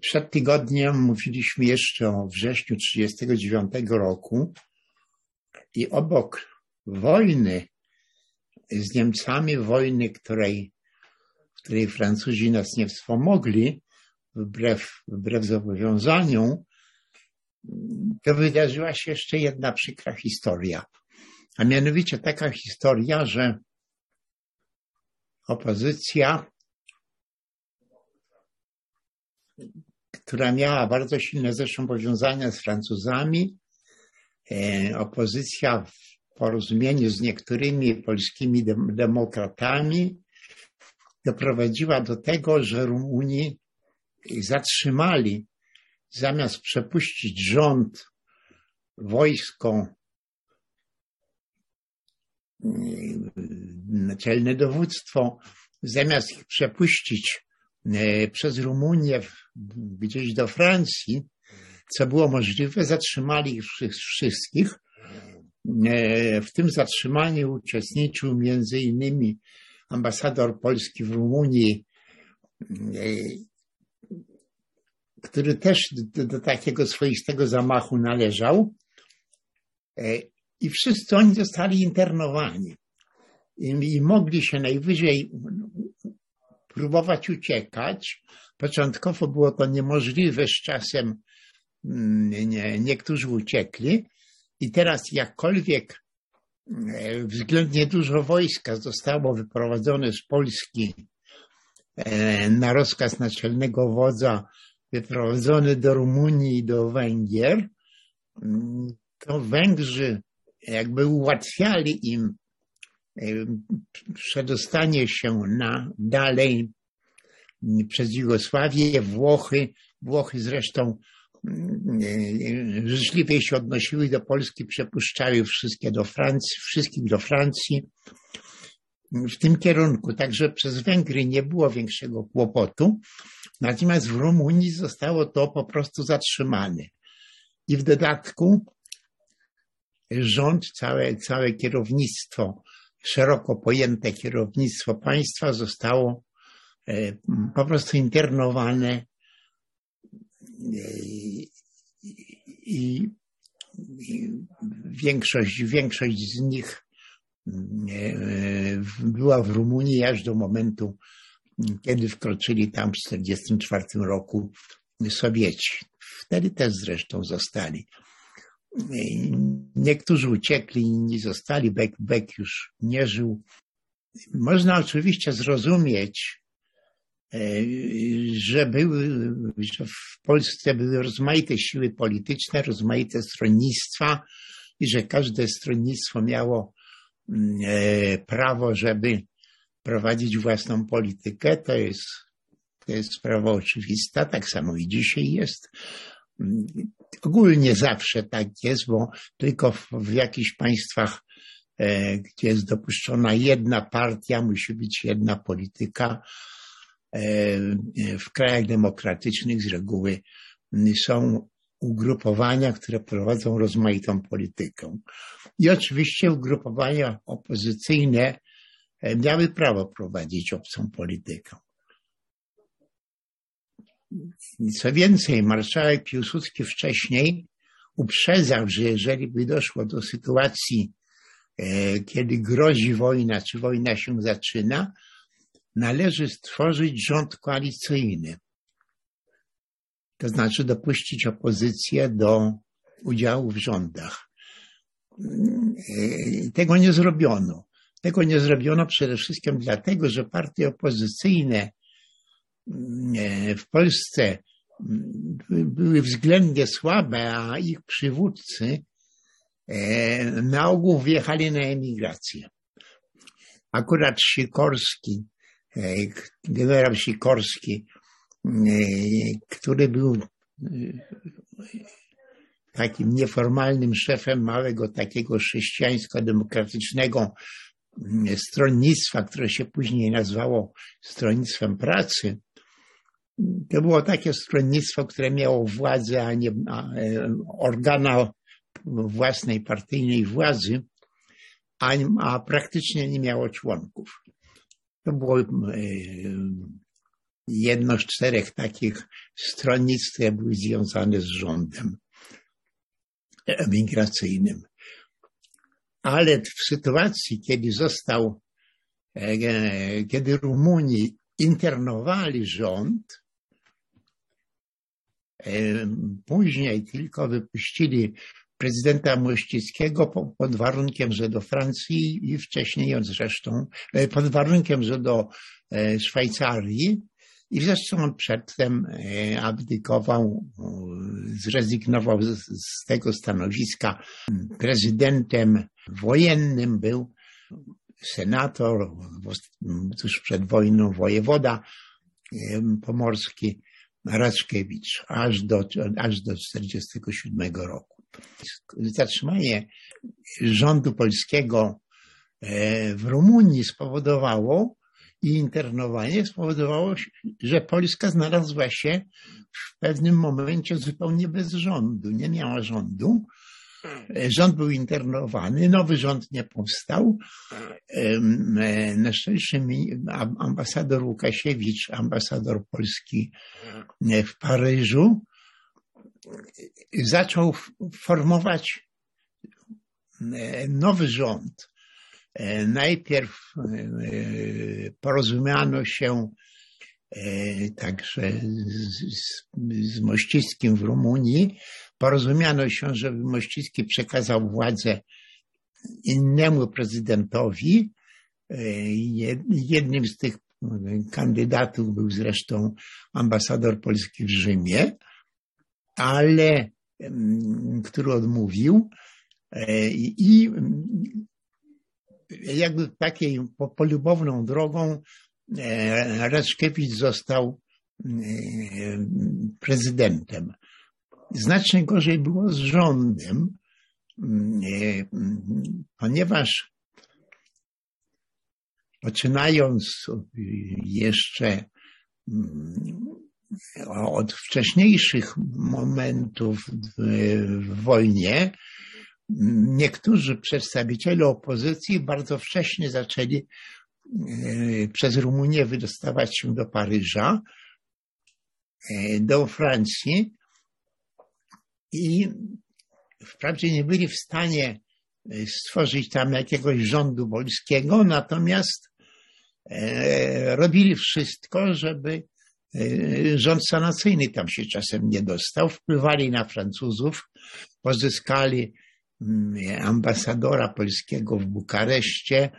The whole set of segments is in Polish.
Przed tygodniem mówiliśmy jeszcze o wrześniu 1939 roku i obok wojny z Niemcami, wojny, której, w której Francuzi nas nie wspomogli, wbrew, wbrew zobowiązaniom, to wydarzyła się jeszcze jedna przykra historia. A mianowicie taka historia, że opozycja, która miała bardzo silne zresztą powiązania z Francuzami, e, opozycja w porozumieniu z niektórymi polskimi demokratami doprowadziła do tego, że Rumuni zatrzymali, zamiast przepuścić rząd, wojsko, naczelne dowództwo, zamiast ich przepuścić e, przez Rumunię gdzieś do Francji, co było możliwe, zatrzymali ich wszystkich. E, w tym zatrzymaniu uczestniczył między innymi ambasador Polski w Rumunii, e, który też do, do takiego swoistego zamachu należał. I wszyscy oni zostali internowani i, i mogli się najwyżej próbować uciekać. Początkowo było to niemożliwe, z czasem mm, nie, niektórzy uciekli i teraz jakkolwiek e, względnie dużo wojska zostało wyprowadzone z Polski e, na rozkaz naczelnego wodza, wyprowadzone do Rumunii i do Węgier, mm, to Węgrzy jakby ułatwiali im przedostanie się na dalej przez Jugosławię, Włochy. Włochy zresztą e, życzliwie się odnosiły do Polski, przepuszczały wszystkie do Francji, wszystkich do Francji w tym kierunku. Także przez Węgry nie było większego kłopotu. Natomiast w Rumunii zostało to po prostu zatrzymane. I w dodatku rząd, całe, całe kierownictwo, szeroko pojęte kierownictwo państwa zostało e, po prostu internowane e, i, większość, większość z nich e, była w Rumunii aż do momentu, kiedy wkroczyli tam w 1944 roku Sowieci. Wtedy też zresztą zostali. Niektórzy uciekli, inni zostali. Beck, Beck już nie żył. Można oczywiście zrozumieć, e, że były, że w Polsce były rozmaite siły polityczne, rozmaite stronnictwa i że każde stronnictwo miało mm, e, prawo, żeby prowadzić własną politykę. To jest, to jest sprawa oczywista, tak samo i dzisiaj jest. Ogólnie zawsze tak jest, bo tylko w, w jakichś państwach, e, gdzie jest dopuszczona jedna partia, musi być jedna polityka. E, w krajach demokratycznych z reguły są ugrupowania, które prowadzą rozmaitą politykę. I oczywiście ugrupowania opozycyjne e, miały prawo prowadzić obcą politykę. Co więcej, marszałek Piłsudski wcześniej uprzedzał, że jeżeli by doszło do sytuacji, e, kiedy grozi wojna, czy wojna się zaczyna, należy stworzyć rząd koalicyjny. To znaczy dopuścić opozycję do udziału w rządach. E, tego nie zrobiono. Tego nie zrobiono przede wszystkim dlatego, że partie opozycyjne w Polsce były względnie słabe, a ich przywódcy e, na ogół wjechali na emigrację. Akurat Sikorski, e, generał Sikorski, e, który był takim nieformalnym szefem małego takiego chrześcijańsko-demokratycznego stronnictwa, które się później nazwało Stronnictwem Pracy, to było takie stronnictwo, które miało władzę, a nie organa własnej partyjnej władzy, a, a praktycznie nie miało członków. To było e, jedno z czterech takich stronnictw, które były związane z rządem emigracyjnym. Ale w sytuacji, kiedy został, e, kiedy Rumuni internowali rząd, później tylko wypuścili prezydenta Mościckiego pod warunkiem, że do Francji i wcześniej zresztą, e, pod warunkiem, że do Szwajcarii i zresztą on przedtem abdykował, zrezygnował z, z tego stanowiska. Prezydentem wojennym był senator, tuż przed wojną wojewoda pomorski Raczkiewicz, aż do, aż do 1947 roku. Zatrzymanie rządu polskiego e, w Rumunii spowodowało i internowanie spowodowało, że Polska znalazła się w pewnym momencie zupełnie bez rządu. Nie miała rządu. Rząd był internowany, nowy rząd nie powstał. Na szczęście ambasador Łukasiewicz, ambasador Polski w Paryżu, zaczął formować nowy rząd. Najpierw porozumiano się także z, z Mościckim w Rumunii, porozumiano się, żeby Mościcki przekazał władzę innemu prezydentowi. Jednym z tych kandydatów był zresztą ambasador polski w Rzymie, ale który odmówił i jakby takiej polubowną drogą Raczkiewicz został prezydentem. Znacznie gorzej było z rządem, ponieważ poczynając jeszcze od wcześniejszych momentów w wojnie, niektórzy przedstawiciele opozycji bardzo wcześnie zaczęli przez Rumunię wydostawać się do Paryża, do Francji, i wprawdzie nie byli w stanie e, stworzyć tam jakiegoś rządu polskiego, natomiast e, robili wszystko, żeby e, rząd sanacyjny tam się czasem nie dostał. Wpływali na Francuzów, pozyskali mm, ambasadora polskiego w Bukareszcie,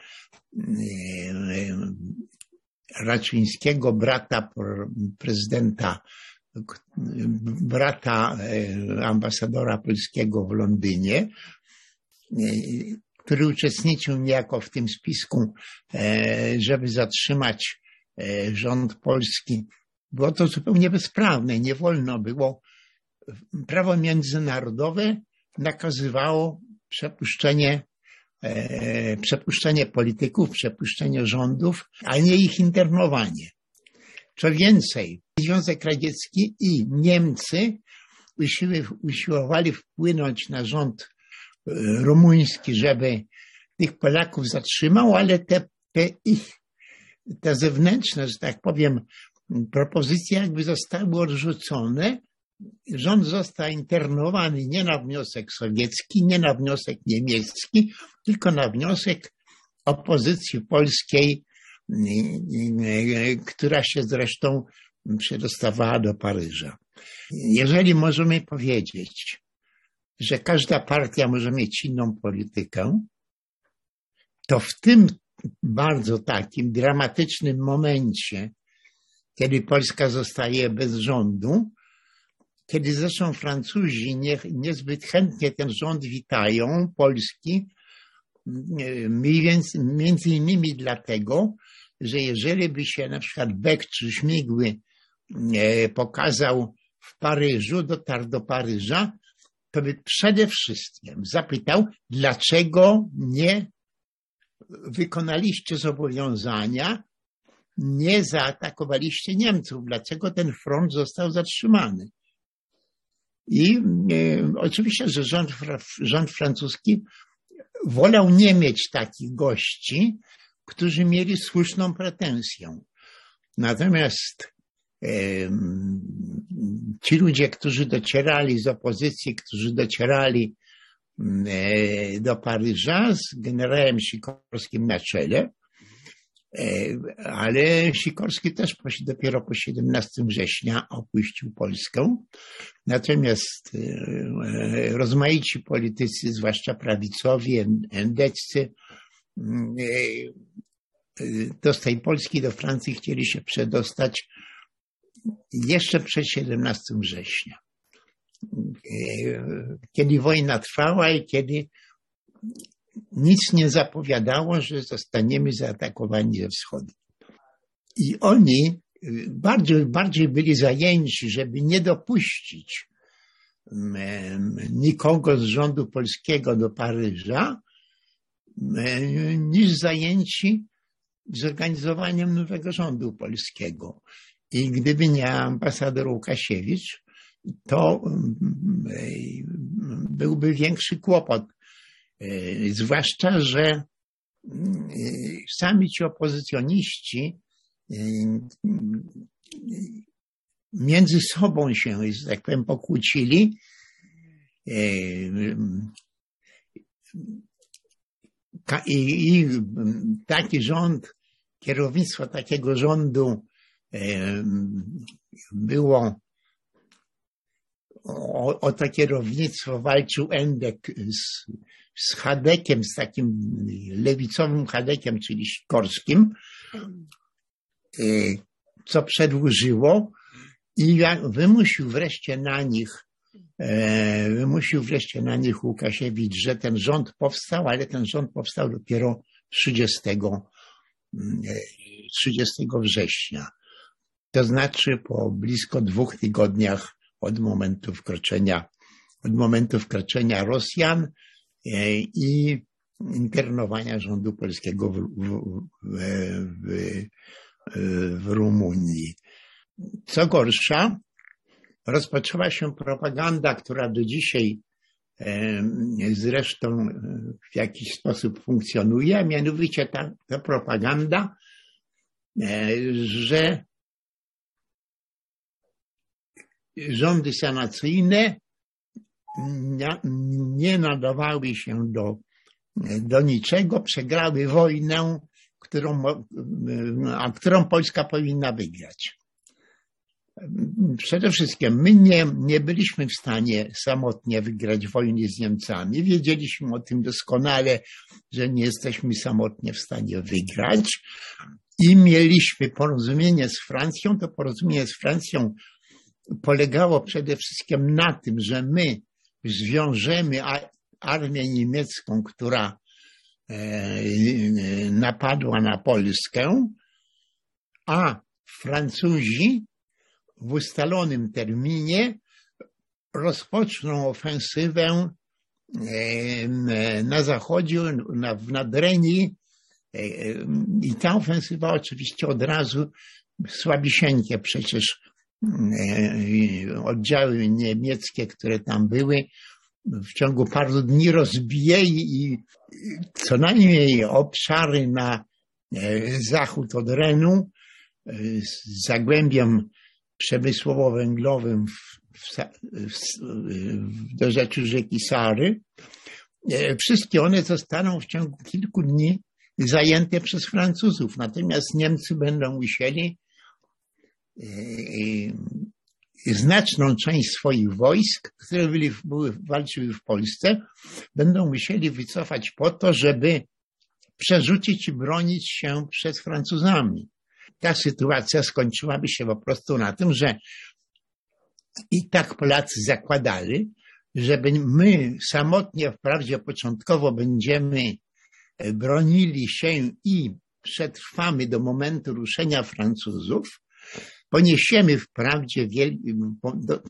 Raczyńskiego, brata prezydenta brata e, ambasadora polskiego w Londynie, e, który uczestniczył niejako w tym spisku, e, żeby zatrzymać rząd polski. Było to zupełnie bezprawne, nie wolno było. Prawo międzynarodowe nakazywało przepuszczenie, przepuszczenie polityków, przepuszczenie rządów, a nie ich internowanie. Co więcej, Związek Radziecki i Niemcy usiłowali wpłynąć na rząd e, rumuński, żeby tych Polaków zatrzymał, ale te, te ich, te zewnętrzne, że tak powiem, propozycje jakby zostały odrzucone. Rząd został internowany nie na wniosek sowiecki, nie na wniosek niemiecki, tylko na wniosek opozycji polskiej, która się zresztą przedostawała do Paryża. Jeżeli możemy powiedzieć, że każda partia może mieć inną politykę, to w tym bardzo takim dramatycznym momencie, kiedy Polska zostaje bez rządu, kiedy zresztą Francuzi nie, niezbyt chętnie ten rząd witają, Polski, mniej więcej, między innymi dlatego, że jeżeli by się na przykład Beck czy Śmigły E, pokazał w Paryżu, dotarł do Paryża, to by przede wszystkim zapytał, dlaczego nie wykonaliście zobowiązania, nie zaatakowaliście Niemców, dlaczego ten front został zatrzymany. I e, oczywiście, że rząd, rząd francuski wolał nie mieć takich gości, którzy mieli słuszną pretensję. Natomiast ci ludzie, którzy docierali z opozycji, którzy docierali do Paryża z generałem Sikorskim na czele, ale Sikorski też dopiero po 17 września opuścił Polskę. Natomiast rozmaici politycy, zwłaszcza prawicowi, endeccy, do z tej Polski do Francji chcieli się przedostać jeszcze przed 17 września. Kiedy wojna trwała i kiedy nic nie zapowiadało, że zostaniemy zaatakowani ze wschodu. I oni bardziej, bardziej byli zajęci, żeby nie dopuścić nikogo z rządu polskiego do Paryża, niż zajęci zorganizowaniem nowego rządu polskiego. I gdyby nie ambasador Łukasiewicz, to byłby większy kłopot. Zwłaszcza, że sami ci opozycjoniści między sobą się, że tak powiem, pokłócili. I, i taki rząd, kierownictwo takiego rządu było o, o to kierownictwo walczył Endek z, z Hadekiem, z takim lewicowym Hadekiem, czyli Sikorskim, co przedłużyło i wymusił wreszcie na nich wymusił wreszcie na nich Łukasiewicz, że ten rząd powstał, ale ten rząd powstał dopiero 30, 30 września. To znaczy po blisko dwóch tygodniach od momentu wkroczenia, od momentu wkroczenia Rosjan i internowania rządu polskiego w, w, w, w Rumunii. Co gorsza, rozpoczęła się propaganda, która do dzisiaj zresztą w jakiś sposób funkcjonuje, a mianowicie ta, ta propaganda, że rządy sanacyjne nie nadawały się do, do niczego, przegrały wojnę, którą, a którą Polska powinna wygrać. Przede wszystkim my nie, nie byliśmy w stanie samotnie wygrać wojny z Niemcami. Wiedzieliśmy o tym doskonale, że nie jesteśmy samotnie w stanie wygrać i mieliśmy porozumienie z Francją. To porozumienie z Francją polegało przede wszystkim na tym, że my zwiążemy armię niemiecką, która napadła na Polskę, a Francuzi w ustalonym terminie rozpoczną ofensywę na zachodzie, na, w Nadrenii. I ta ofensywa oczywiście od razu słabisieńkie przecież oddziały niemieckie, które tam były, w ciągu paru dni rozbijeli i co najmniej obszary na zachód od Renu z zagłębiem przemysłowo-węglowym w, w, w, do rzeczy rzeki Sary. Wszystkie one zostaną w ciągu kilku dni zajęte przez Francuzów. Natomiast Niemcy będą musieli znaczną część swoich wojsk, które byli, były, walczyły w Polsce, będą musieli wycofać po to, żeby przerzucić i bronić się przed Francuzami. Ta sytuacja skończyłaby się po prostu na tym, że i tak Polacy zakładali, że my samotnie wprawdzie początkowo będziemy bronili się i przetrwamy do momentu ruszenia Francuzów, poniesiemy wprawdzie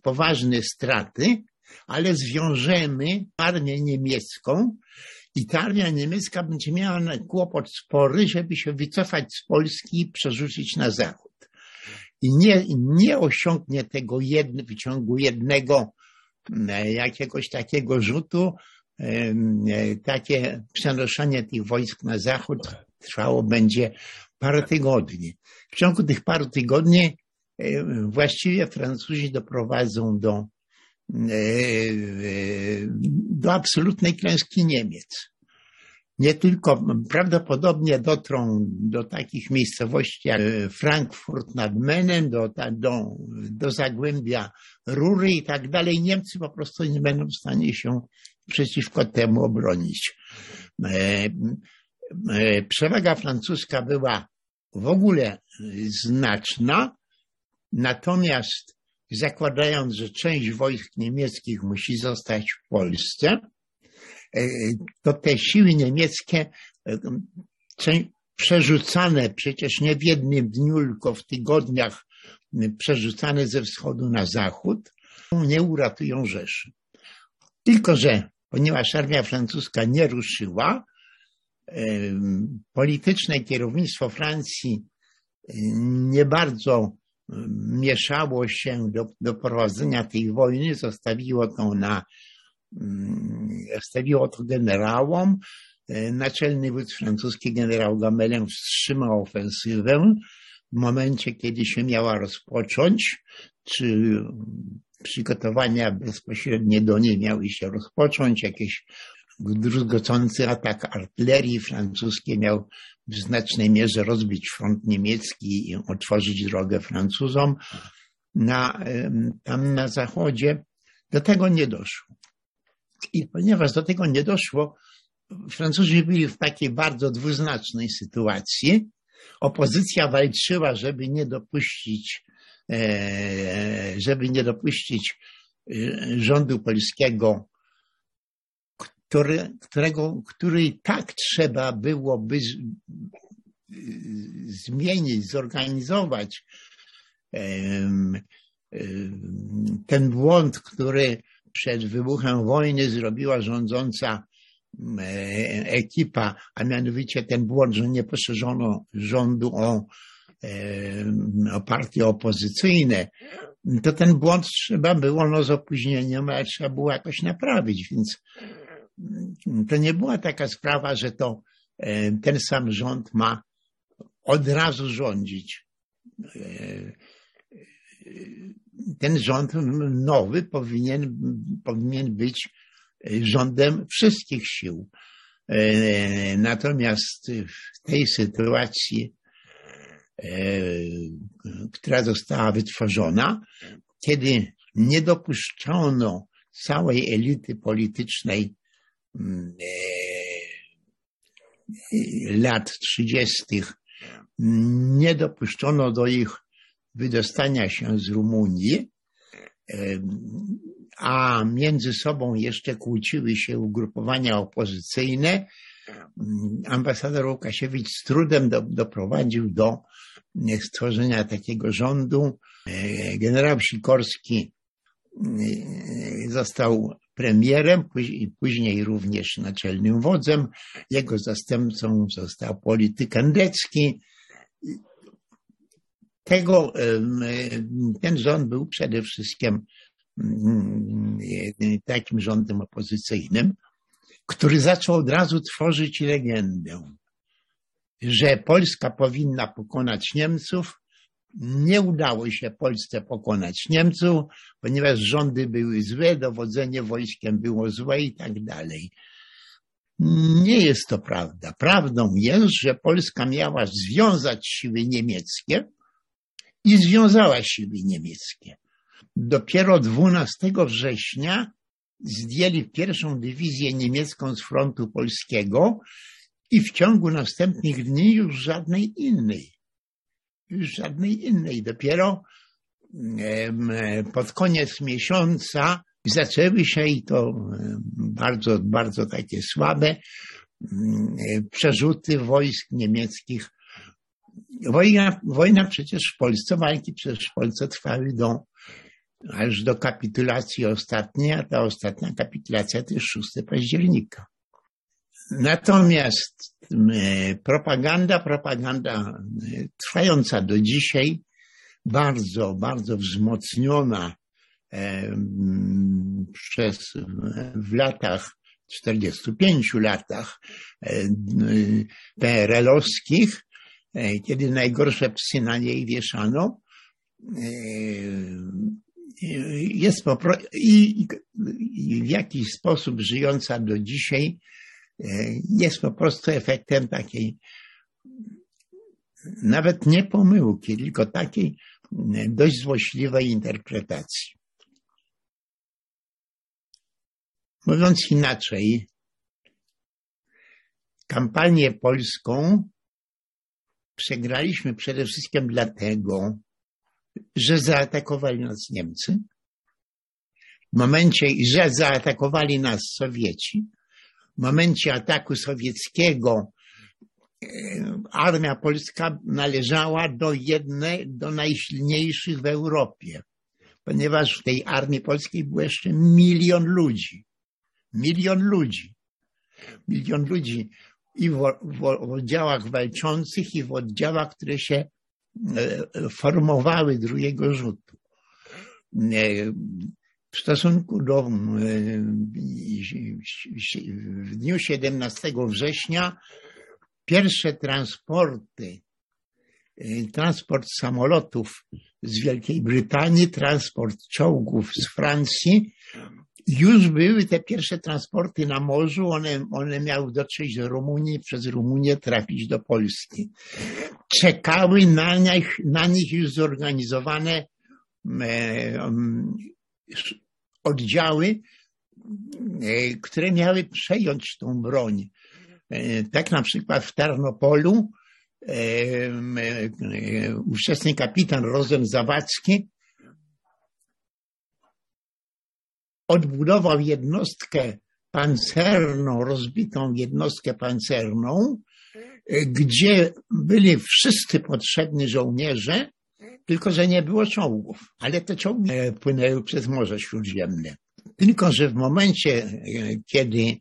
poważne straty, ale zwiążemy armię niemiecką i ta armia niemiecka będzie miała kłopot spory, żeby się wycofać z Polski i przerzucić na zachód. I nie, nie osiągnie tego jedno, w ciągu jednego jakiegoś takiego rzutu. Takie przenoszenie tych wojsk na zachód trwało będzie parę tygodni. W ciągu tych paru tygodni właściwie Francuzi doprowadzą do, do absolutnej klęski Niemiec nie tylko prawdopodobnie dotrą do takich miejscowości jak Frankfurt nad Menem, do, do, do Zagłębia Rury i tak dalej. Niemcy po prostu nie będą w stanie się przeciwko temu obronić. E, e, przewaga francuska była w ogóle znaczna, natomiast zakładając, że część wojsk niemieckich musi zostać w Polsce, E, to te siły niemieckie e, przerzucane przecież nie w jednym dniu, tylko w tygodniach przerzucane ze wschodu na zachód, nie uratują Rzeszy. Tylko, że ponieważ armia francuska nie ruszyła, e, polityczne kierownictwo Francji nie bardzo mieszało się do, do prowadzenia tej wojny, zostawiło to na stawiło to generałom. E, naczelny wódz francuski generał Gamelin wstrzymał ofensywę w momencie, kiedy się miała rozpocząć, czy przygotowania bezpośrednie do niej miały się rozpocząć, jakieś druzgocący atak artylerii francuskiej miał w znacznej mierze rozbić front niemiecki i otworzyć drogę Francuzom na, tam na zachodzie. Do tego nie doszło. I ponieważ do tego nie doszło, Francuzi byli w takiej bardzo dwuznacznej sytuacji. Opozycja walczyła, żeby nie dopuścić, e, żeby nie dopuścić e, rządu polskiego, którego, który tak trzeba byłoby zmienić, zorganizować. Ten błąd, który przed wybuchem wojny zrobiła rządząca ekipa, a mianowicie ten błąd, że nie poszerzono rządu o, o partie opozycyjne, to ten błąd trzeba było no, z opóźnieniem, ale trzeba było jakoś naprawić, więc to nie była taka sprawa, że to e, ten sam rząd ma od razu rządzić ten rząd nowy powinien, powinien być rządem wszystkich sił. E, natomiast w tej sytuacji, e, która została wytworzona, kiedy nie dopuszczono całej elity politycznej e, lat trzydziestych, nie dopuszczono do ich wydostania się z Rumunii, a między sobą jeszcze kłóciły się ugrupowania opozycyjne. Ambasador Łukasiewicz z trudem do, doprowadził do stworzenia takiego rządu. Generał Sikorski został premierem, później również naczelnym wodzem. Jego zastępcą został polityk Endecki tego, ten rząd był przede wszystkim mm, takim rządem opozycyjnym, który zaczął od razu tworzyć legendę, że Polska powinna pokonać Niemców. Nie udało się Polsce pokonać Niemców, ponieważ rządy były złe, dowodzenie wojskiem było złe i tak dalej. Nie jest to prawda. Prawdą jest, że Polska miała związać siły niemieckie, i związała siły niemieckie. Dopiero 12 września zdjęli pierwszą dywizję niemiecką z frontu polskiego i w ciągu następnych dni już żadnej innej. Już żadnej innej. Dopiero pod koniec miesiąca zaczęły się i to bardzo, bardzo takie słabe przerzuty wojsk niemieckich Wojna, wojna przecież w Polsce, walki przecież w Polsce trwały do, aż do kapitulacji ostatniej, a ta ostatnia kapitulacja to jest 6 października. Natomiast e, propaganda, propaganda e, trwająca do dzisiaj, bardzo, bardzo wzmocniona e, przez w latach 45 latach PRL-owskich, E, kiedy najgorsze psy na niej wieszano, jest po i w jakiś sposób żyjąca do dzisiaj jest po prostu efektem takiej nawet nie pomyłki, tylko takiej dość złośliwej interpretacji. Mówiąc inaczej, kampanię polską przegraliśmy przede wszystkim dlatego, że zaatakowali nas Niemcy. W momencie, że zaatakowali nas Sowieci, w momencie ataku sowieckiego e, armia polska należała do jednej, do najsilniejszych w Europie, ponieważ w tej armii polskiej był jeszcze milion ludzi. Milion ludzi. Milion ludzi i w, w, oddziałach walczących, i w oddziałach, które się e, formowały drugiego rzutu. E, w stosunku do w dniu 17 września pierwsze transporty, e, transport samolotów z Wielkiej Brytanii, transport czołgów z Francji już były te pierwsze transporty na morzu, one, one miały dotrzeć do Rumunii, przez Rumunię trafić do Polski. Czekały na nich, na nich już zorganizowane e, oddziały, e, które miały przejąć tą broń. E, tak na przykład w Tarnopolu e, ówczesny kapitan Rozem Zawadzki odbudował jednostkę pancerną, rozbitą jednostkę pancerną, gdzie byli wszyscy potrzebni żołnierze, tylko że nie było czołgów, ale te czołgi płynęły przez Morze Śródziemne. Tylko, że w momencie, kiedy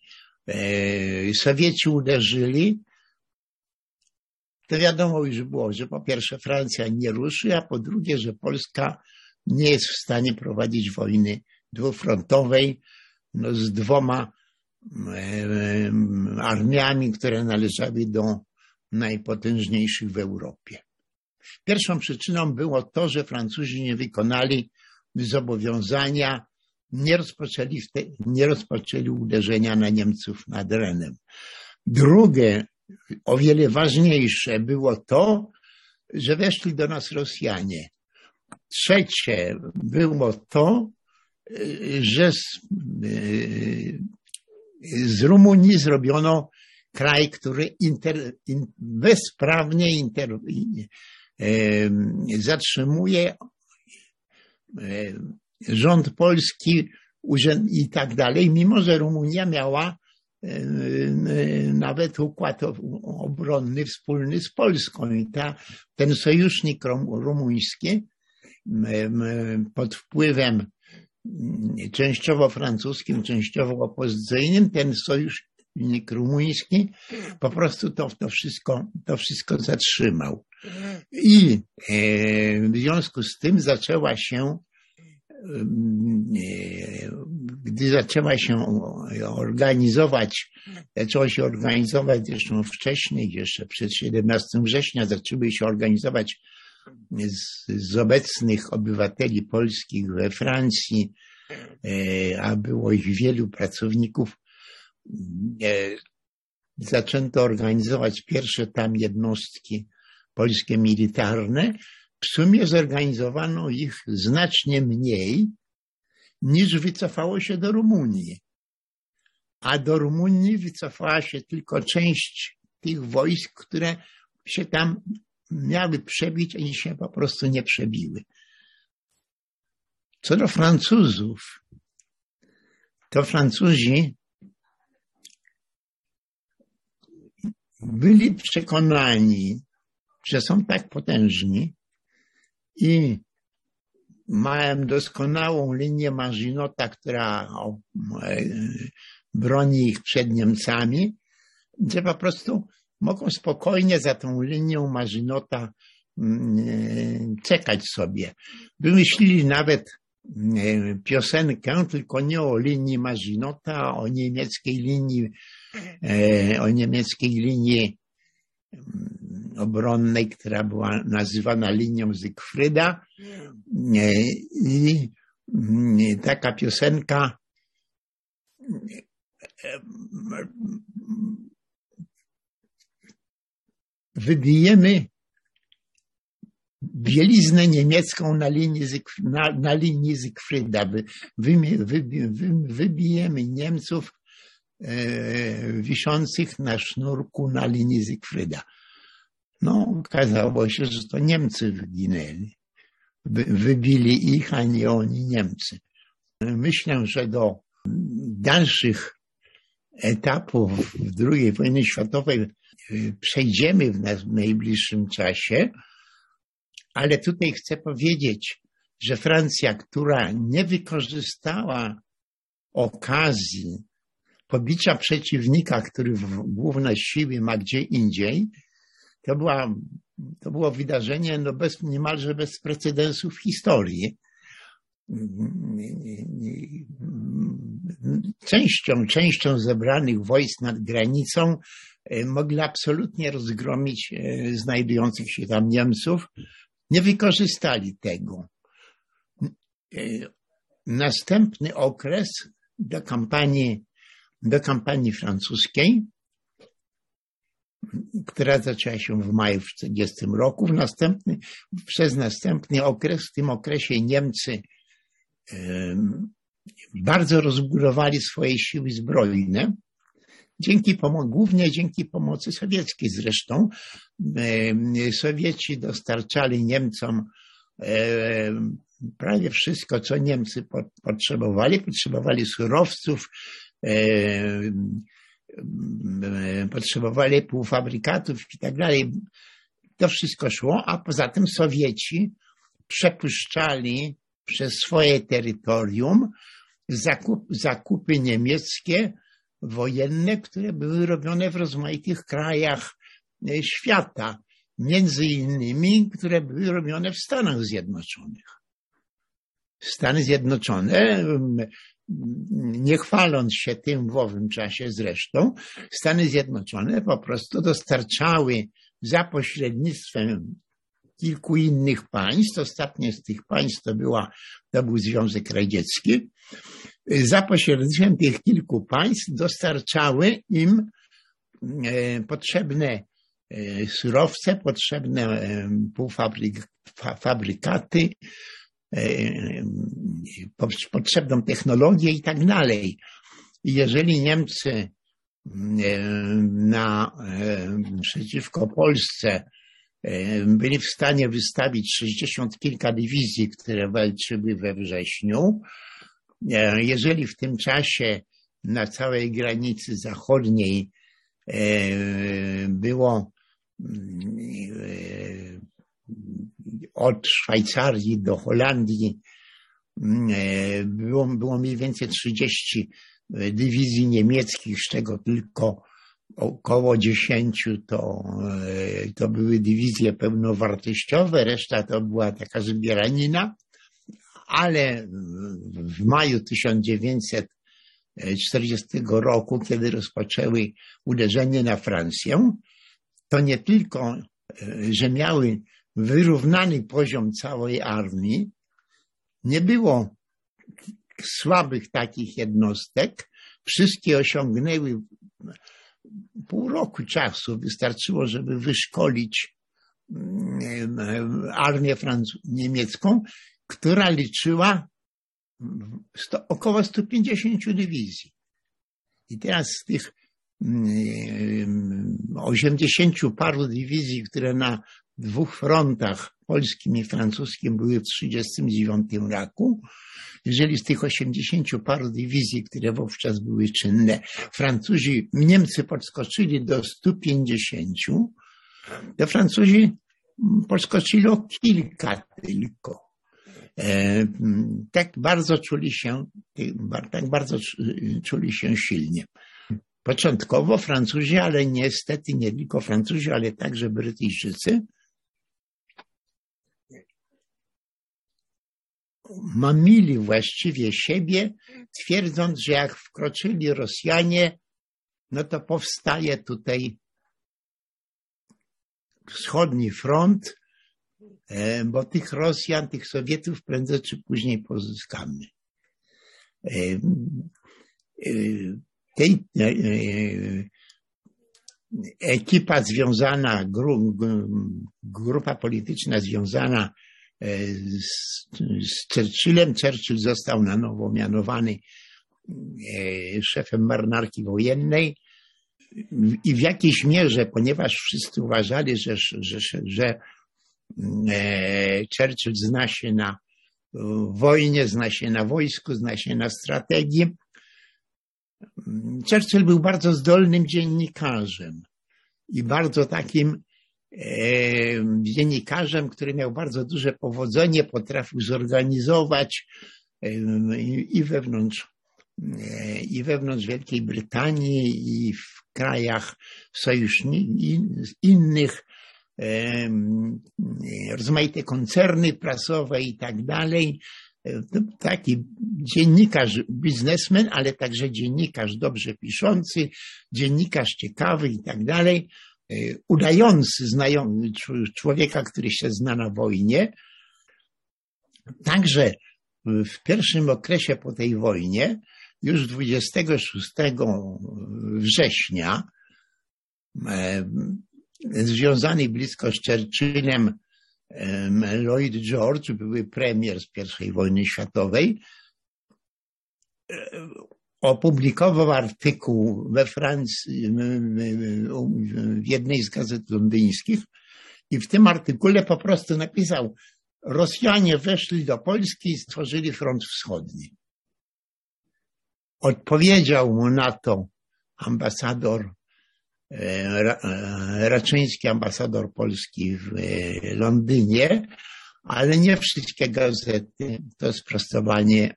e, Sowieci uderzyli, to wiadomo już było, że po pierwsze Francja nie ruszy, a po drugie, że Polska nie jest w stanie prowadzić wojny dwufrontowej no, z dwoma e, armiami, które należały do najpotężniejszych w Europie. Pierwszą przyczyną było to, że Francuzi nie wykonali zobowiązania, nie rozpoczęli, nie rozpoczęli uderzenia na Niemców nad Renem. Drugie, o wiele ważniejsze było to, że weszli do nas Rosjanie. Trzecie było to, że z, z Rumunii zrobiono kraj, który inter, in, bezprawnie inter, zatrzymuje rząd polski i tak dalej, mimo że Rumunia miała nawet układ obronny wspólny z Polską i ta, ten sojusznik rumuński pod wpływem częściowo francuskim, częściowo opozycyjnym, ten sojusznik rumuński po prostu to, to, wszystko, to wszystko zatrzymał. I e, w związku z tym zaczęła się e, gdy zaczęła się organizować, zaczęło się organizować zresztą wcześniej, jeszcze przed 17 września zaczęły się organizować z, z obecnych obywateli polskich we Francji, e, a było ich wielu pracowników, zaczęto organizować pierwsze tam jednostki polskie militarne, w sumie zorganizowano ich znacznie mniej niż wycofało się do Rumunii. A do Rumunii wycofała się tylko część tych wojsk, które się tam miały przebić, a się po prostu nie przebiły. Co do Francuzów, to Francuzi byli przekonani, że są tak potężni i mają doskonałą linię Marzinota, która e, broni ich przed Niemcami, że po prostu mogą spokojnie za tą linią Marzinota mm, e, czekać sobie. Wymyślili nawet e, piosenkę, tylko nie o linii Marzinota, o niemieckiej linii, o niemieckiej linii obronnej, która była nazywana linią Zygfryda. I taka piosenka wybijemy bieliznę niemiecką na linii, na, na linii Zygfryda. Wy, wy, wy, wybijemy Niemców wiszących na sznurku na linii Zygfryda. No, okazało się, że to Niemcy wyginęli. Wy, wybili ich, a nie oni Niemcy. Myślę, że do dalszych etapów II wojny światowej przejdziemy w najbliższym czasie, ale tutaj chcę powiedzieć, że Francja, która nie wykorzystała okazji pobicia przeciwnika, który główne siły ma gdzie indziej, to, była, to było wydarzenie no bez, niemalże bez precedensu w historii. Częścią, częścią zebranych wojsk nad granicą e, mogli absolutnie rozgromić e, znajdujących się tam Niemców. Nie wykorzystali tego. E, następny okres do kampanii, do kampanii francuskiej która zaczęła się w maju w 1940 roku. W następny, przez następny okres, w tym okresie Niemcy bardzo rozbudowali swoje siły zbrojne, dzięki głównie dzięki pomocy sowieckiej zresztą. Sowieci dostarczali Niemcom prawie wszystko, co Niemcy potrzebowali. Potrzebowali surowców, potrzebowali półfabrykatów i tak dalej. To wszystko szło, a poza tym Sowieci przepuszczali przez swoje terytorium zakup, zakupy niemieckie wojenne, które były robione w rozmaitych krajach e, świata, między innymi, które były robione w Stanach Zjednoczonych. Stany Zjednoczone nie chwaląc się tym w owym czasie zresztą, Stany Zjednoczone po prostu dostarczały za pośrednictwem kilku innych państw, ostatnie z tych państw to, była, to był Związek Radziecki, za pośrednictwem tych kilku państw dostarczały im e, potrzebne e, surowce, potrzebne e, półfabrykaty, potrzebną technologię i tak dalej. Jeżeli Niemcy e, na, e, przeciwko Polsce byli w stanie wystawić 60 kilka dywizji, które walczyły we wrześniu, jeżeli w tym czasie na całej granicy zachodniej było od Szwajcarii do Holandii mm, e, było, było mniej więcej 30 e, dywizji niemieckich, z czego tylko około 10 to, e, to były dywizje pełnowartościowe, reszta to była taka zbieranina, ale w maju 1940 roku, kiedy rozpoczęły uderzenie na Francję, to nie tylko, że miały wyrównany poziom całej armii. Nie było słabych takich jednostek. Wszystkie osiągnęły pół roku czasu. Wystarczyło, żeby wyszkolić mm, armię niemiecką, która liczyła sto, około 150 dywizji. I teraz z tych 80 mm, paru dywizji, które na dwóch frontach, polskim i francuskim, były w 1939 roku. Jeżeli z tych 80 paru dywizji, które wówczas były czynne, Francuzi, Niemcy podskoczyli do 150, to Francuzi podskoczyli o kilka tylko. E, tak bardzo czuli się, tak bardzo czuli się silnie. Początkowo Francuzi, ale niestety nie tylko Francuzi, ale także Brytyjczycy, mamili właściwie siebie, twierdząc, że jak wkroczyli Rosjanie, no to powstaje tutaj wschodni front, e, bo tych Rosjan, tych Sowietów prędzej czy później pozyskamy. E, tej ekipa związana, grupa polityczna związana z, z Churchillem. Churchill został na nowo mianowany szefem marynarki wojennej i w jakiejś mierze, ponieważ wszyscy uważali, że, że, że e, Churchill zna się na wojnie, zna się na wojsku, zna się na strategii. Churchill był bardzo zdolnym dziennikarzem i bardzo takim e, dziennikarzem, który miał bardzo duże powodzenie, potrafił zorganizować e, i wewnątrz i wewnątrz Wielkiej Brytanii i w krajach sojuszników, innych, rozmaite koncerny prasowe i tak dalej. Taki dziennikarz, biznesmen, ale także dziennikarz dobrze piszący, dziennikarz ciekawy i tak dalej, e, udający znajomy człowieka, który się zna na wojnie. Także w pierwszym okresie po tej wojnie już 26 września e, związany blisko z Churchillem Lloyd George, były premier z I wojny światowej, e, opublikował artykuł we Francji, w jednej z gazet londyńskich i w tym artykule po prostu napisał Rosjanie weszli do Polski i stworzyli front wschodni. Odpowiedział mu na to ambasador e, e, Raczyński, ambasador Polski w e, Londynie, ale nie wszystkie gazety to sprostowanie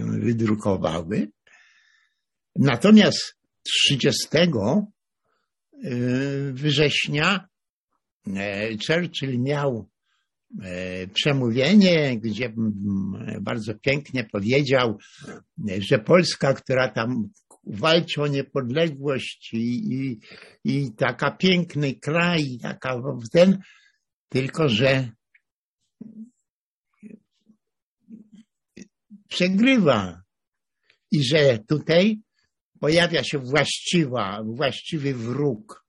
wydrukowały. Natomiast 30 września Churchill miał E, przemówienie, gdzie bardzo pięknie powiedział, że Polska, która tam walczy o niepodległość i, i, i taka piękny kraj, taka ten, tylko że przegrywa. I że tutaj pojawia się właściwa, właściwy wróg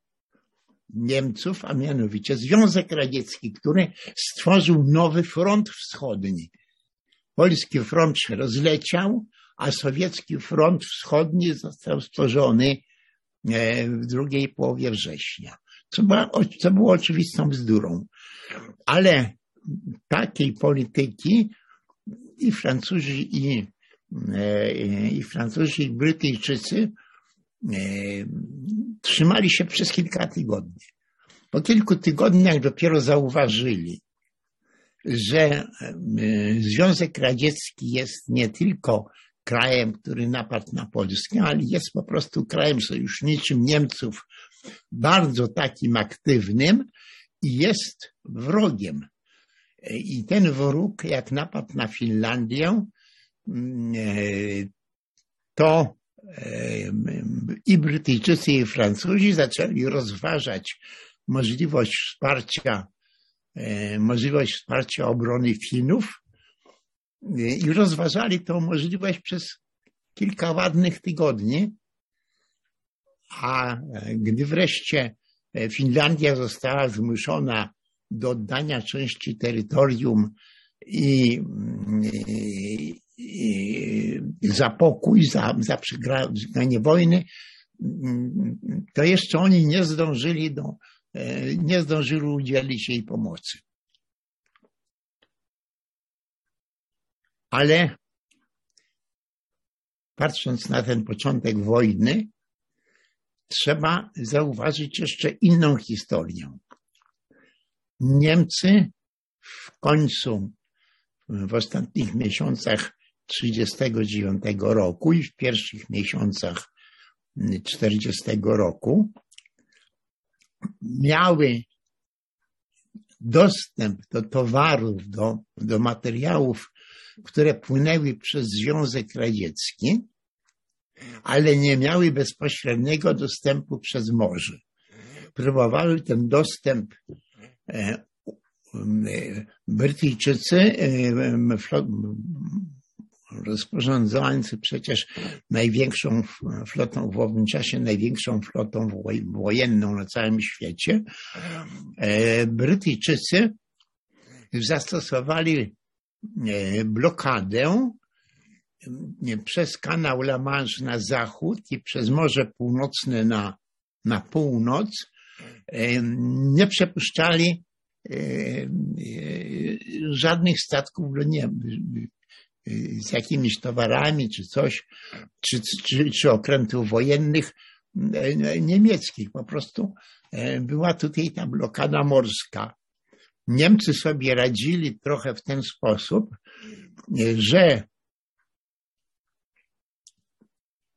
Niemców, a mianowicie Związek Radziecki, który stworzył nowy front wschodni. Polski front się rozleciał, a sowiecki front wschodni został stworzony e, w drugiej połowie września. Co, było, co było oczywistą bzdurą. Ale takiej polityki i Francuzi, i, i Francuzi, i Brytyjczycy E, trzymali się przez kilka tygodni. Po kilku tygodniach dopiero zauważyli, że e, Związek Radziecki jest nie tylko krajem, który napadł na Polskę, ale jest po prostu krajem sojuszniczym Niemców, bardzo takim aktywnym i jest wrogiem. E, I ten wróg, jak napadł na Finlandię, to i Brytyjczycy, i Francuzi zaczęli rozważać możliwość wsparcia, możliwość wsparcia obrony Finów i rozważali tą możliwość przez kilka ładnych tygodni, a gdy wreszcie Finlandia została zmuszona do oddania części terytorium i, za pokój, za, za przegranie wojny, to jeszcze oni nie zdążyli do, e, nie zdążyli udzielić jej pomocy. Ale patrząc na ten początek wojny, trzeba zauważyć jeszcze inną historię. Niemcy w końcu, w ostatnich miesiącach 1939 roku i w pierwszych miesiącach 1940 roku miały dostęp do towarów, do, do materiałów, które płynęły przez Związek Radziecki, ale nie miały bezpośredniego dostępu przez morze. Próbowały ten dostęp Brytyjczycy rozporządzający przecież największą flotą w owym czasie, największą flotą wojenną na całym świecie, Brytyjczycy zastosowali blokadę przez kanał La Manche na zachód i przez Morze Północne na, na północ. Nie przepuszczali żadnych statków nie, z jakimiś towarami czy coś, czy, czy, czy okrętów wojennych niemieckich. Po prostu była tutaj ta blokada morska. Niemcy sobie radzili trochę w ten sposób, że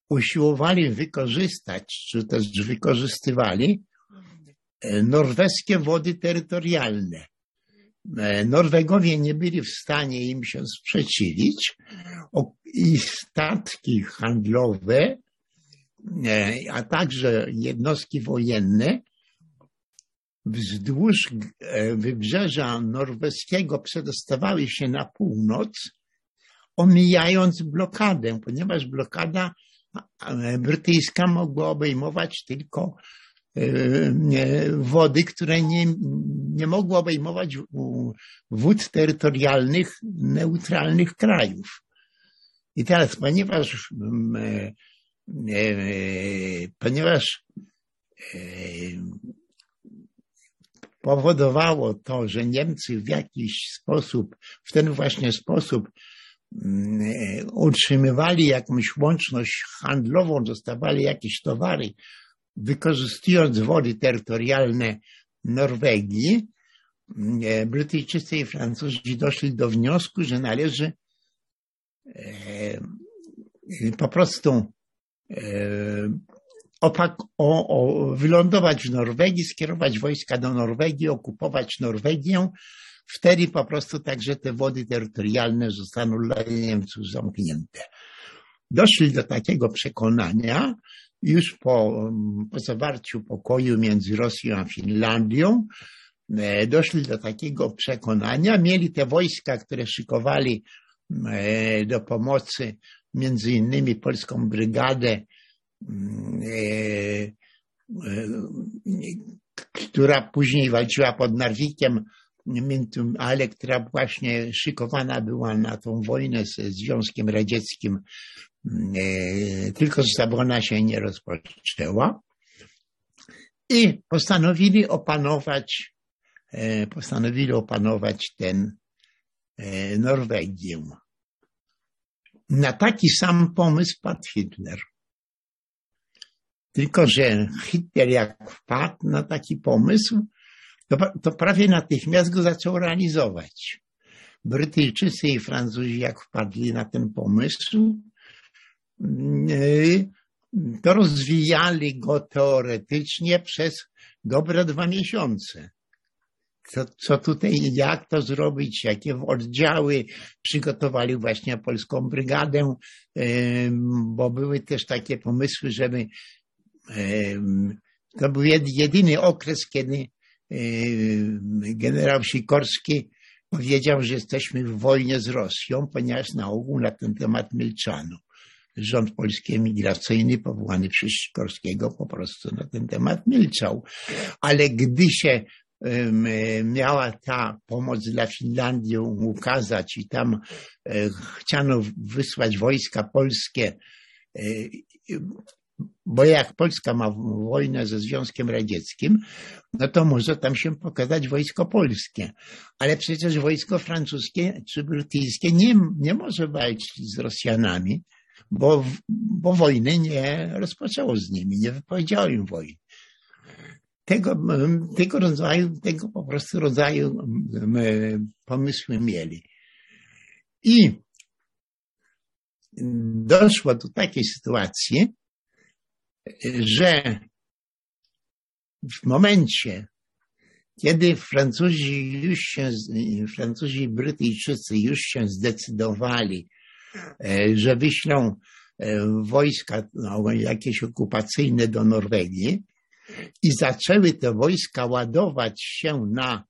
usiłowali wykorzystać, czy też wykorzystywali norweskie wody terytorialne. Norwegowie nie byli w stanie im się sprzeciwić. I statki handlowe, a także jednostki wojenne wzdłuż wybrzeża norweskiego przedostawały się na północ, omijając blokadę, ponieważ blokada brytyjska mogła obejmować tylko wody, które nie, nie mogły obejmować wód terytorialnych neutralnych krajów. I teraz, ponieważ, ponieważ powodowało to, że Niemcy w jakiś sposób, w ten właśnie sposób utrzymywali jakąś łączność handlową, dostawali jakieś towary, wykorzystując wody terytorialne Norwegii, Brytyjczycy i Francuzi doszli do wniosku, że należy po prostu opak, o, o, wylądować w Norwegii, skierować wojska do Norwegii, okupować Norwegię. Wtedy po prostu także te wody terytorialne zostaną dla Niemców zamknięte. Doszli do takiego przekonania już po, po zawarciu pokoju między Rosją a Finlandią. Doszli do takiego przekonania, mieli te wojska, które szykowali do pomocy, między innymi polską brygadę która później walczyła pod Narwikiem, ale która właśnie szykowana była na tą wojnę ze Związkiem Radzieckim, tylko że ona się nie rozpoczęła. I postanowili opanować, postanowili opanować ten Norwegię. Na taki sam pomysł padł Hitler. Tylko, że Hitler jak wpadł na taki pomysł, to, to prawie natychmiast go zaczął realizować. Brytyjczycy i Francuzi jak wpadli na ten pomysł, rozwijali go teoretycznie przez dobre dwa miesiące. Co, co tutaj, jak to zrobić, jakie oddziały przygotowali właśnie polską brygadę, bo były też takie pomysły, żeby to był jedyny okres, kiedy generał Sikorski powiedział, że jesteśmy w wojnie z Rosją, ponieważ na ogół na ten temat milczano. Rząd polski emigracyjny powołany przez Sikorskiego po prostu na ten temat milczał. Ale gdy się miała ta pomoc dla Finlandii ukazać i tam chciano wysłać wojska polskie, bo jak Polska ma wojnę ze Związkiem Radzieckim, no to może tam się pokazać wojsko polskie. Ale przecież wojsko francuskie czy brytyjskie nie, nie może walczyć z Rosjanami, bo, bo wojny nie rozpoczęło z nimi, nie wypowiedziało im wojny. Tego, tego rodzaju, tego po prostu rodzaju pomysły mieli. I doszło do takiej sytuacji, że w momencie, kiedy Francuzi już się, Francuzi i Brytyjczycy już się zdecydowali, że wyślą wojska no, jakieś okupacyjne do Norwegii i zaczęły te wojska ładować się na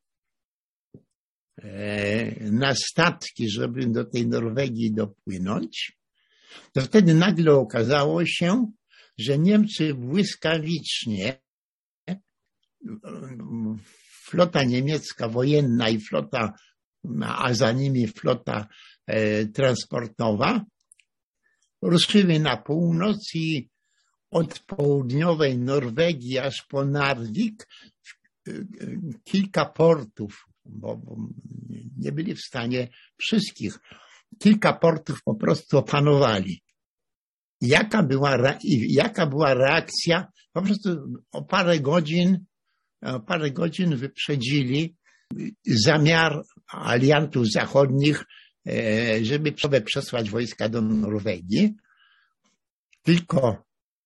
na statki, żeby do tej Norwegii dopłynąć, to wtedy nagle okazało się, że Niemcy błyskawicznie, flota niemiecka wojenna i flota, a za nimi flota e, transportowa, ruszyły na północ i od południowej Norwegii aż po Narvik e, kilka portów, bo, bo nie byli w stanie wszystkich, kilka portów po prostu opanowali. Jaka była, jaka była reakcja? Po prostu o parę godzin, o parę godzin wyprzedzili zamiar aliantów zachodnich, e, żeby przesłać wojska do Norwegii. Tylko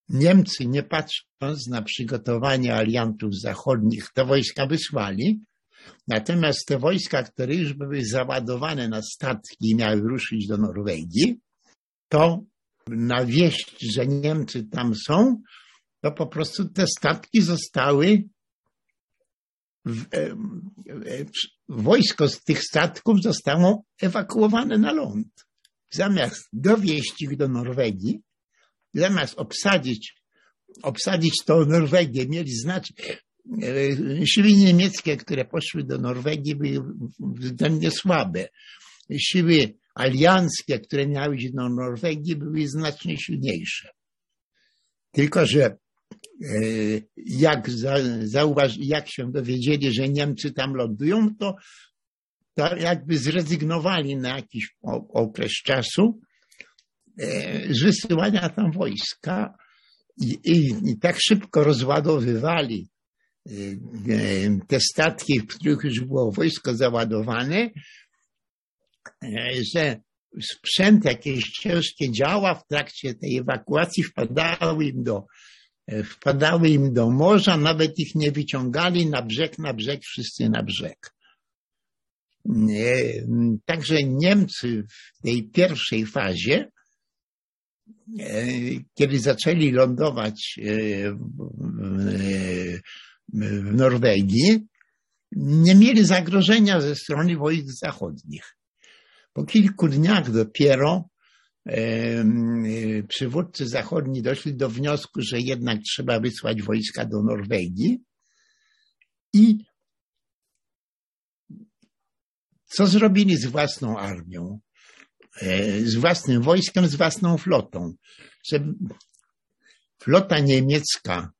Niemcy, nie patrząc na przygotowanie aliantów zachodnich, te wojska wysłali. Natomiast te wojska, które już były załadowane na statki i miały ruszyć do Norwegii, to na wieść, że Niemcy tam są, to po prostu te statki zostały e, wojsko z tych statków zostało ewakuowane na ląd. Zamiast dowieść ich do Norwegii, zamiast obsadzić, obsadzić tą Norwegię, mieli znaczyć, e, siły niemieckie, które poszły do Norwegii, były względnie słabe. Siły alianckie, które miały iść do Norwegii, były znacznie silniejsze. Tylko, że e, jak, zauważ, jak się dowiedzieli, że Niemcy tam lądują, to, to jakby zrezygnowali na jakiś okres czasu e, z wysyłania tam wojska i, i, i tak szybko rozładowywali e, te statki, w których już było wojsko załadowane, że sprzęt, jakieś ciężkie działa w trakcie tej ewakuacji wpadały im do, wpadały im do morza, nawet ich nie wyciągali na brzeg, na brzeg, wszyscy na brzeg. Także Niemcy w tej pierwszej fazie, kiedy zaczęli lądować w Norwegii, nie mieli zagrożenia ze strony wojsk zachodnich. Po kilku dniach dopiero przywódcy zachodni doszli do wniosku, że jednak trzeba wysłać wojska do Norwegii i co zrobili z własną armią, e, z własnym wojskiem, z własną flotą. Że flota niemiecka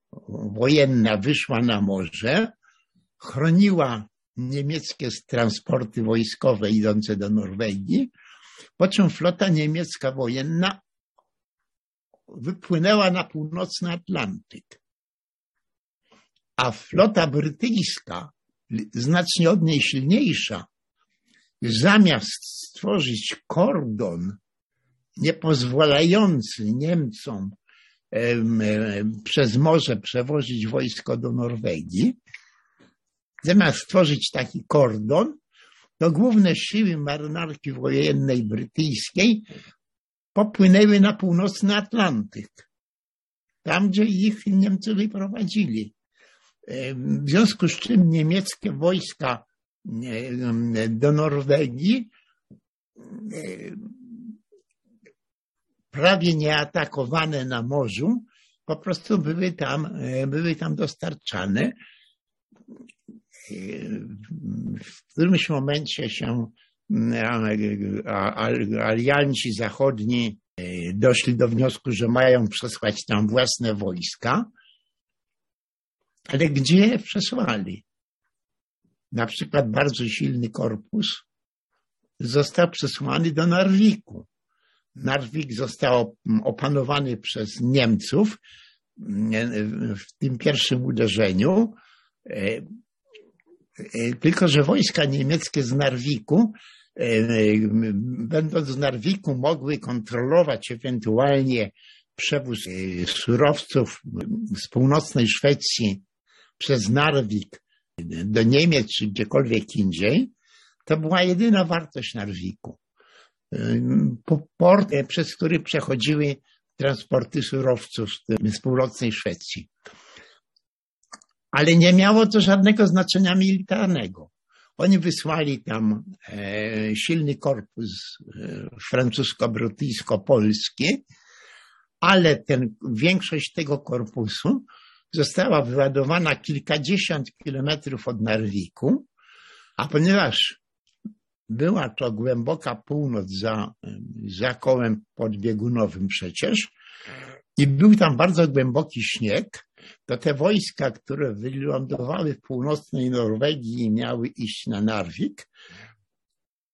wojenna wyszła na morze, chroniła niemieckie transporty wojskowe idące do Norwegii, po czym flota niemiecka wojenna wypłynęła na północny Atlantyk. A flota brytyjska, znacznie od niej silniejsza, zamiast stworzyć kordon niepozwalający Niemcom przez morze przewozić wojsko do Norwegii, Zamiast stworzyć taki kordon, to główne siły marynarki wojennej brytyjskiej popłynęły na północny Atlantyk, tam gdzie ich Niemcy wyprowadzili. W związku z czym niemieckie wojska do Norwegii prawie nieatakowane na morzu, po prostu były tam, były tam dostarczane w którymś momencie się mm, alianci zachodni e, doszli do wniosku, że mają przesłać tam własne wojska, ale gdzie przesłali? Na przykład bardzo silny korpus został przesłany do Narwiku. Narwik został opanowany przez Niemców mm, w tym pierwszym uderzeniu. E, tylko, że wojska niemieckie z Narwiku, e, będąc w Narwiku, mogły kontrolować ewentualnie przewóz e, surowców z północnej Szwecji przez Narwik do Niemiec czy gdziekolwiek indziej, to była jedyna wartość Narwiku. Port, przez który przechodziły transporty surowców z północnej Szwecji ale nie miało to żadnego znaczenia militarnego. Oni wysłali tam e, silny korpus e, francusko-brytyjsko-polski, ale ten, większość tego korpusu została wyładowana kilkadziesiąt kilometrów od Narwiku, a ponieważ była to głęboka północ za, za kołem podbiegunowym przecież i był tam bardzo głęboki śnieg, to te wojska, które wylądowały w północnej Norwegii i miały iść na Narwik,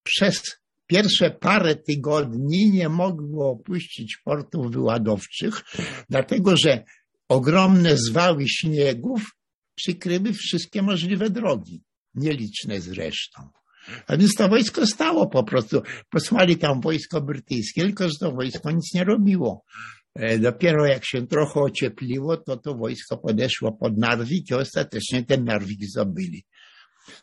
przez pierwsze parę tygodni nie mogły opuścić portów wyładowczych, dlatego że ogromne zwały śniegów przykryły wszystkie możliwe drogi, nieliczne zresztą. A więc to wojsko stało po prostu. Posłali tam wojsko brytyjskie, tylko że to wojsko nic nie robiło. E, dopiero jak się trochę ociepliło, to to wojsko podeszło pod Narwik i ostatecznie ten Narwik zdobyli.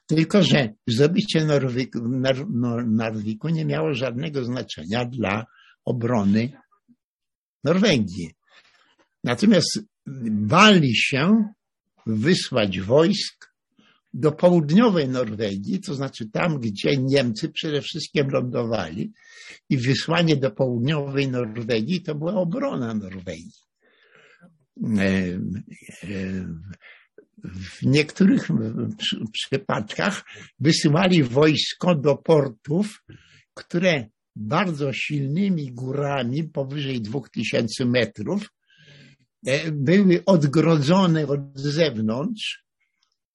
Tylko, że zdobycie Norwiku, Nar, Narwiku nie miało żadnego znaczenia dla obrony Norwegii. Natomiast bali się wysłać wojsk do południowej Norwegii, to znaczy tam, gdzie Niemcy przede wszystkim lądowali i wysłanie do południowej Norwegii to była obrona Norwegii. E, e, w niektórych przypadkach wysyłali wojsko do portów, które bardzo silnymi górami, powyżej 2000 metrów, e, były odgrodzone od zewnątrz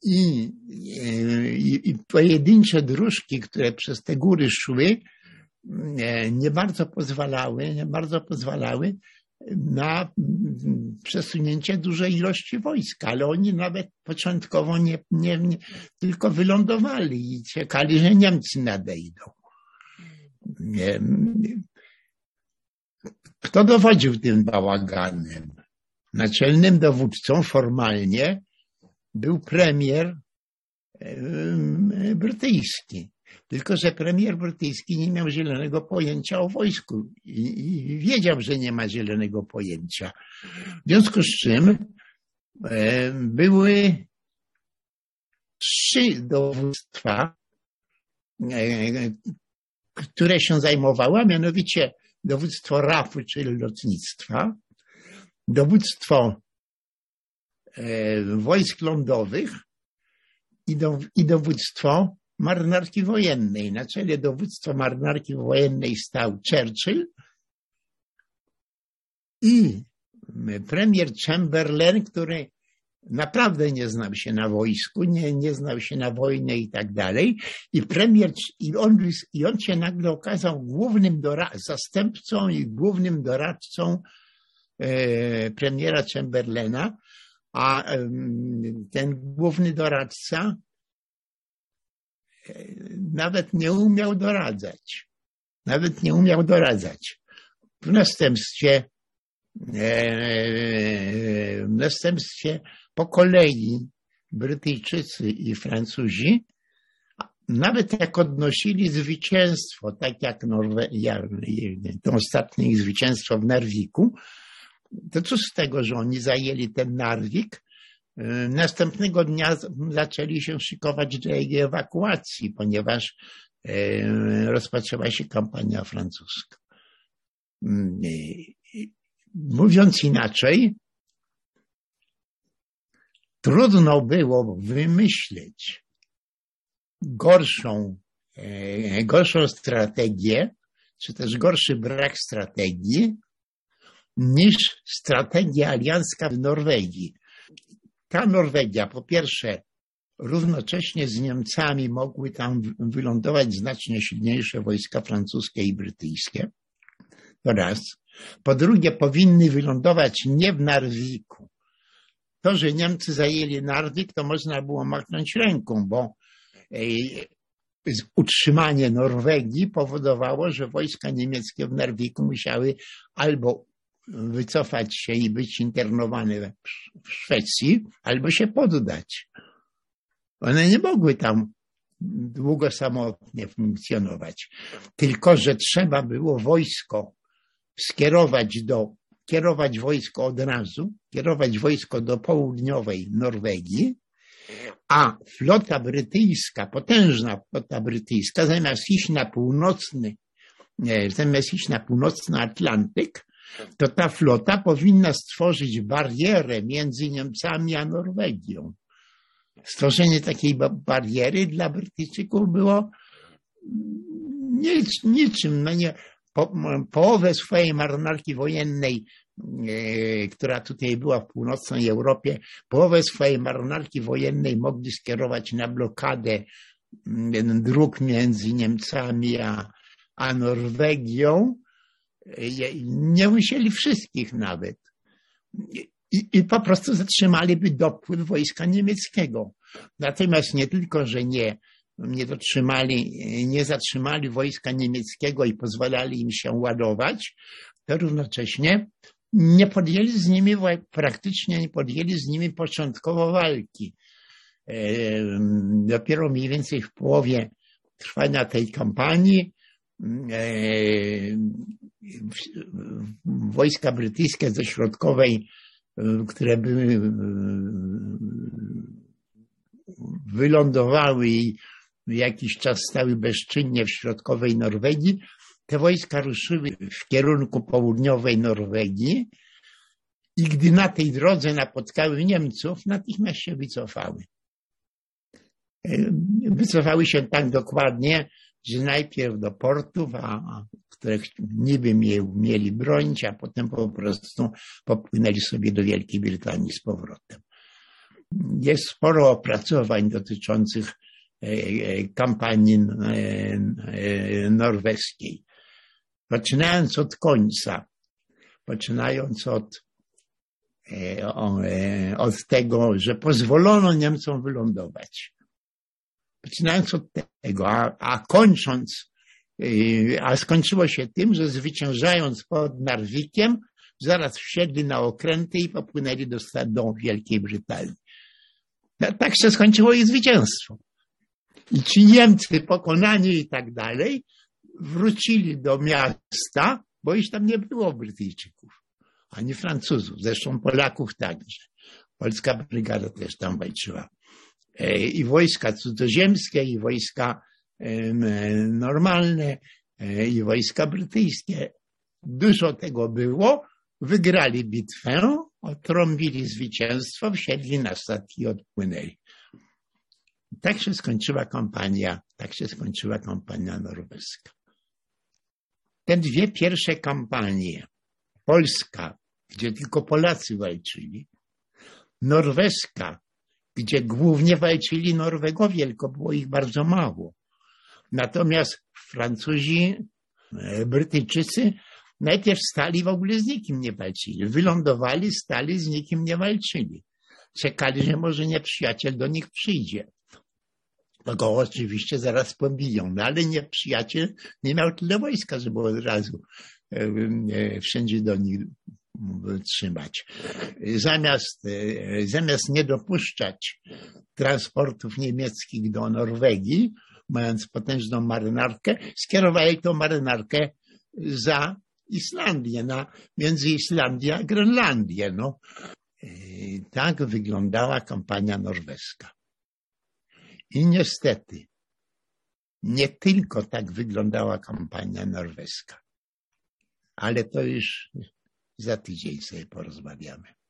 i, i, i pojedyncze dróżki, które przez te góry szły, nie bardzo pozwalały, nie bardzo pozwalały na przesunięcie dużej ilości wojska, ale oni nawet początkowo nie, nie, nie tylko wylądowali i czekali, że Niemcy nadejdą. Kto dowodził tym bałaganem? Naczelnym dowódcą formalnie był premier brytyjski. Tylko, że premier brytyjski nie miał zielonego pojęcia o wojsku i, i wiedział, że nie ma zielonego pojęcia. W związku z czym e, były trzy dowództwa, e, które się zajmowały, a mianowicie dowództwo RAF-u, czyli lotnictwa, dowództwo wojsk lądowych i, do, i dowództwo marynarki wojennej. Na czele dowództwa marynarki wojennej stał Churchill i premier Chamberlain, który naprawdę nie znał się na wojsku, nie, nie znał się na wojnie i tak dalej. I premier, i on, i on się nagle okazał głównym zastępcą i głównym doradcą e, premiera Chamberlaina, a e, ten główny doradca nawet nie umiał doradzać. Nawet nie umiał doradzać. W następstwie, e, w następstwie po kolei Brytyjczycy i Francuzi, nawet jak odnosili zwycięstwo, tak jak Norwegia, to ostatnie ich zwycięstwo w Narwiku, to co z tego, że oni zajęli ten Narwik, E, następnego dnia zaczęli się szykować do jej ewakuacji, ponieważ e, rozpoczęła się kampania francuska. Mm, mówiąc inaczej, trudno było wymyśleć gorszą, e, gorszą strategię, czy też gorszy brak strategii, niż strategia aliancka w Norwegii ta Norwegia, po pierwsze, równocześnie z Niemcami mogły tam wylądować znacznie silniejsze wojska francuskie i brytyjskie. To raz. Po drugie, powinny wylądować nie w Narwiku. To, że Niemcy zajęli Narwik, to można było machnąć ręką, bo utrzymanie Norwegii powodowało, że wojska niemieckie w Narwiku musiały albo wycofać się i być internowane w Szwecji, albo się poddać. One nie mogły tam długo samotnie funkcjonować. Tylko, że trzeba było wojsko skierować do, kierować wojsko od razu, kierować wojsko do południowej Norwegii A flota brytyjska, potężna flota brytyjska, zamiast iść na północny, zamiast iść na północny Atlantyk, to ta flota powinna stworzyć barierę między Niemcami a Norwegią. Stworzenie takiej bariery dla Brytyjczyków było nic, niczym. No nie, po, połowę swojej marynarki wojennej, e, która tutaj była w północnej Europie, połowę swojej marynarki wojennej mogli skierować na blokadę dróg między Niemcami a, a Norwegią. Nie musieli wszystkich nawet. I, I, po prostu zatrzymaliby dopływ wojska niemieckiego. Natomiast nie tylko, że nie nie dotrzymali, nie zatrzymali wojska niemieckiego i pozwalali im się ładować, to równocześnie nie podjęli z nimi, praktycznie nie podjęli z nimi początkowo walki. E, dopiero mniej więcej w połowie trwania tej kampanii wojska brytyjskie ze środkowej, e, które były wylądowały i jakiś czas stały bezczynnie w środkowej Norwegii, te wojska ruszyły w kierunku południowej Norwegii i gdy na tej drodze napotkały Niemców, natychmiast się wycofały. E, wycofały się tak dokładnie, że najpierw do portów, a, które niby mieli bronić, a potem po prostu popłynęli sobie do Wielkiej Brytanii z powrotem. Jest sporo opracowań dotyczących E, e, kampanii e, norweskiej. Poczynając od końca, poczynając od, od tego, że pozwolono Niemcom wylądować. Poczynając od tego, a, a kończąc, a skończyło się tym, że zwyciężając pod Narwikiem, zaraz wsiedli na okręty i popłynęli do, do Wielkiej Brytanii. Tak się skończyło ich zwycięstwo. I ci Niemcy pokonani i tak dalej wrócili do miasta, bo już tam nie było Brytyjczyków, ani Francuzów, zresztą Polaków także. Polska brygada też tam walczyła. E, I wojska cudzoziemskie, i wojska normalne, e, i wojska brytyjskie. Dużo tego było. Wygrali bitwę, otrąbili zwycięstwo, wsiedli na statki i odpłynęli. Tak się skończyła kampania, tak się skończyła kampania norweska. Te dwie pierwsze kampanie, Polska, gdzie tylko Polacy walczyli, norweska, gdzie głównie walczyli Norwegowie, tylko było ich bardzo mało. Natomiast Francuzi, e, Brytyjczycy najpierw stali w ogóle z nikim nie walczyli. Wylądowali, stali, z nikim nie walczyli. Czekali, że może nieprzyjaciel do nich przyjdzie no go oczywiście zaraz pobiją, no ale nie, przyjaciel nie miał tyle wojska, żeby od razu e, e, wszędzie do nich trzymać. Zamiast, e, zamiast nie dopuszczać transportów niemieckich do Norwegii, mając potężną marynarkę, skierowali tą marynarkę za Islandię, na, między Islandię a Grenlandię. No. Tak wyglądała kampania norweska. I niestety, nie tylko tak wyglądała kampania norweska, ale to już za tydzień sobie porozmawiamy.